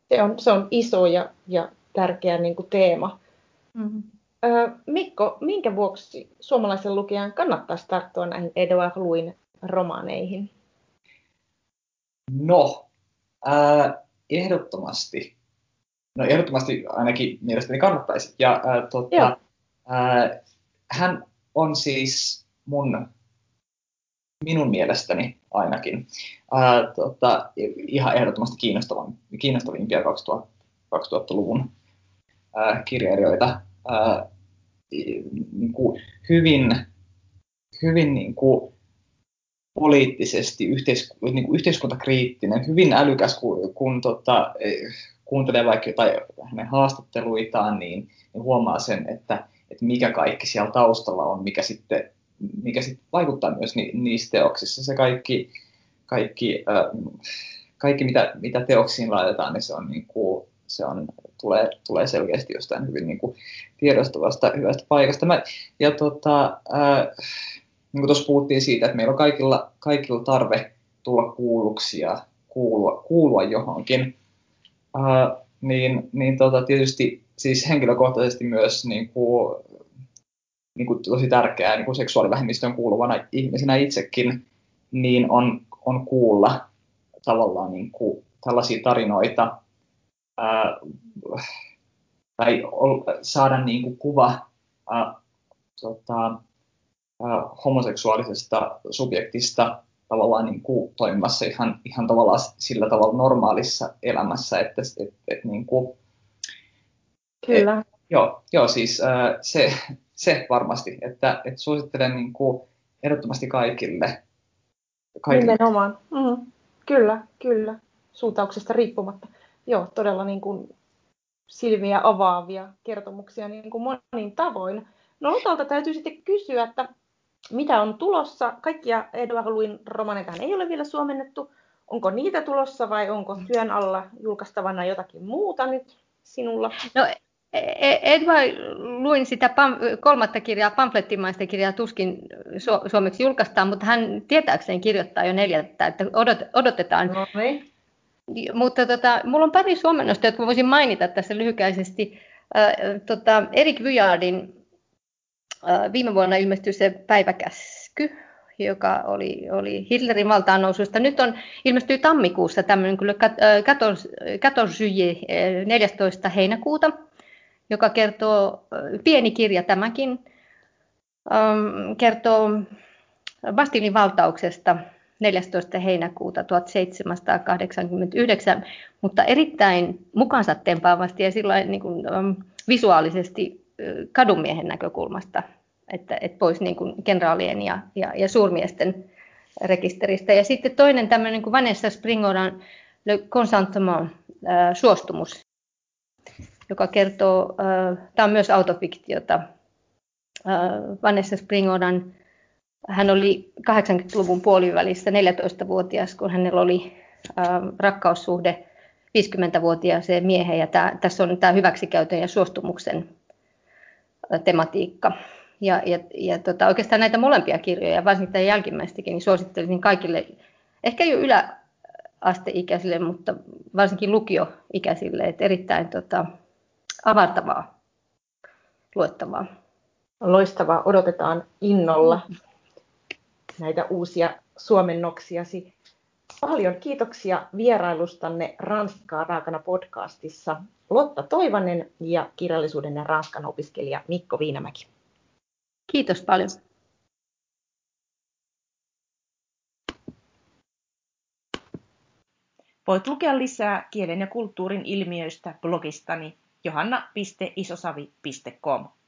Se on, se on iso ja, ja tärkeä niin kuin teema. Mm-hmm. Mikko, minkä vuoksi suomalaisen lukijan kannattaisi tarttua näihin Edouard Louin romaaneihin? No, äh, ehdottomasti. No ehdottomasti ainakin mielestäni kannattaisi. Ja äh, tota, äh, hän on siis mun, minun mielestäni ainakin äh, tota, ihan ehdottomasti kiinnostavimpia 2000, 2000-luvun äh, kirjailijoita. Ää, niin kuin hyvin, hyvin niin kuin poliittisesti yhteis, niin kuin yhteiskuntakriittinen, hyvin älykäs, kun, kun tota, kuuntelee vaikka jotain hänen haastatteluitaan, niin, niin huomaa sen, että, että mikä kaikki siellä taustalla on, mikä sitten, mikä sitten vaikuttaa myös ni, niissä teoksissa. Se kaikki, kaikki, äh, kaikki mitä, mitä teoksiin laitetaan, niin se on, niin kuin, se on tulee, tulee selkeästi jostain hyvin niin kuin tiedostavasta hyvästä paikasta. Mä, ja tota, ää, niin kuin tuossa puhuttiin siitä, että meillä on kaikilla, kaikilla tarve tulla kuulluksi ja kuulua, kuulua johonkin, ää, niin, niin tota, tietysti siis henkilökohtaisesti myös niin kuin, niin kuin tosi tärkeää niin kuin seksuaalivähemmistöön kuuluvana ihmisenä itsekin, niin on, on kuulla tavallaan niin kuin tällaisia tarinoita, ää, tai saada niin kuin kuva ää, tota, ää, homoseksuaalisesta subjektista tavallaan niin kuin toimimassa ihan, ihan tavallaan sillä tavalla normaalissa elämässä, että et, et, niin kuin, Kyllä. Et, joo, joo, siis ää, se, se varmasti, että et suosittelen niin kuin ehdottomasti kaikille. kaikille. Nimenomaan. Mm, kyllä, kyllä. Suuntauksesta riippumatta. Joo, todella niin kuin silmiä avaavia kertomuksia niin kuin monin tavoin. No Lotalta täytyy sitten kysyä, että mitä on tulossa? Kaikkia Edouard Louin romaneita ei ole vielä suomennettu. Onko niitä tulossa vai onko työn alla julkaistavana jotakin muuta nyt sinulla? No, Edward luin sitä pam- kolmatta kirjaa, pamflettimaista kirjaa tuskin su- suomeksi julkaistaan, mutta hän tietääkseen kirjoittaa jo neljättä, että odot- odotetaan. No, niin. Mutta tota, mulla on pari suomennosta, jotka voisin mainita tässä lyhykäisesti. Äh, tota, Erik Vyjardin äh, viime vuonna ilmestyi se päiväkäsky, joka oli, oli Hitlerin valtaan noususta. Nyt on ilmestyy tammikuussa tämmöinen kyllä 14 14. heinäkuuta, joka kertoo, pieni kirja tämäkin, ähm, kertoo Bastilin valtauksesta 14. heinäkuuta 1789, mutta erittäin mukansa tempaavasti ja sillä niin kuin, um, visuaalisesti kadunmiehen näkökulmasta, että, että pois niin kuin kenraalien ja, ja, ja suurmiesten rekisteristä. Ja sitten toinen tämmöinen kuin Vanessa Springoran Le Consentement, äh, suostumus, joka kertoo, tämä on myös autofiktiota, Vanessa Springoran hän oli 80-luvun puolivälissä 14-vuotias, kun hänellä oli rakkaussuhde 50-vuotiaaseen mieheen. Ja tää, tässä on tämä hyväksikäytön ja suostumuksen tematiikka. Ja, ja, ja tota, oikeastaan näitä molempia kirjoja, varsinkin tämän jälkimmäistäkin, niin suosittelisin kaikille, ehkä jo yläasteikäisille, mutta varsinkin lukioikäisille, että erittäin tota, avartavaa luettavaa. Loistavaa, odotetaan innolla näitä uusia suomennoksiasi. Paljon kiitoksia vierailustanne Ranskaa raakana podcastissa Lotta Toivanen ja kirjallisuuden ja ranskan opiskelija Mikko Viinamäki. Kiitos paljon. Voit lukea lisää kielen ja kulttuurin ilmiöistä blogistani johanna.isosavi.com.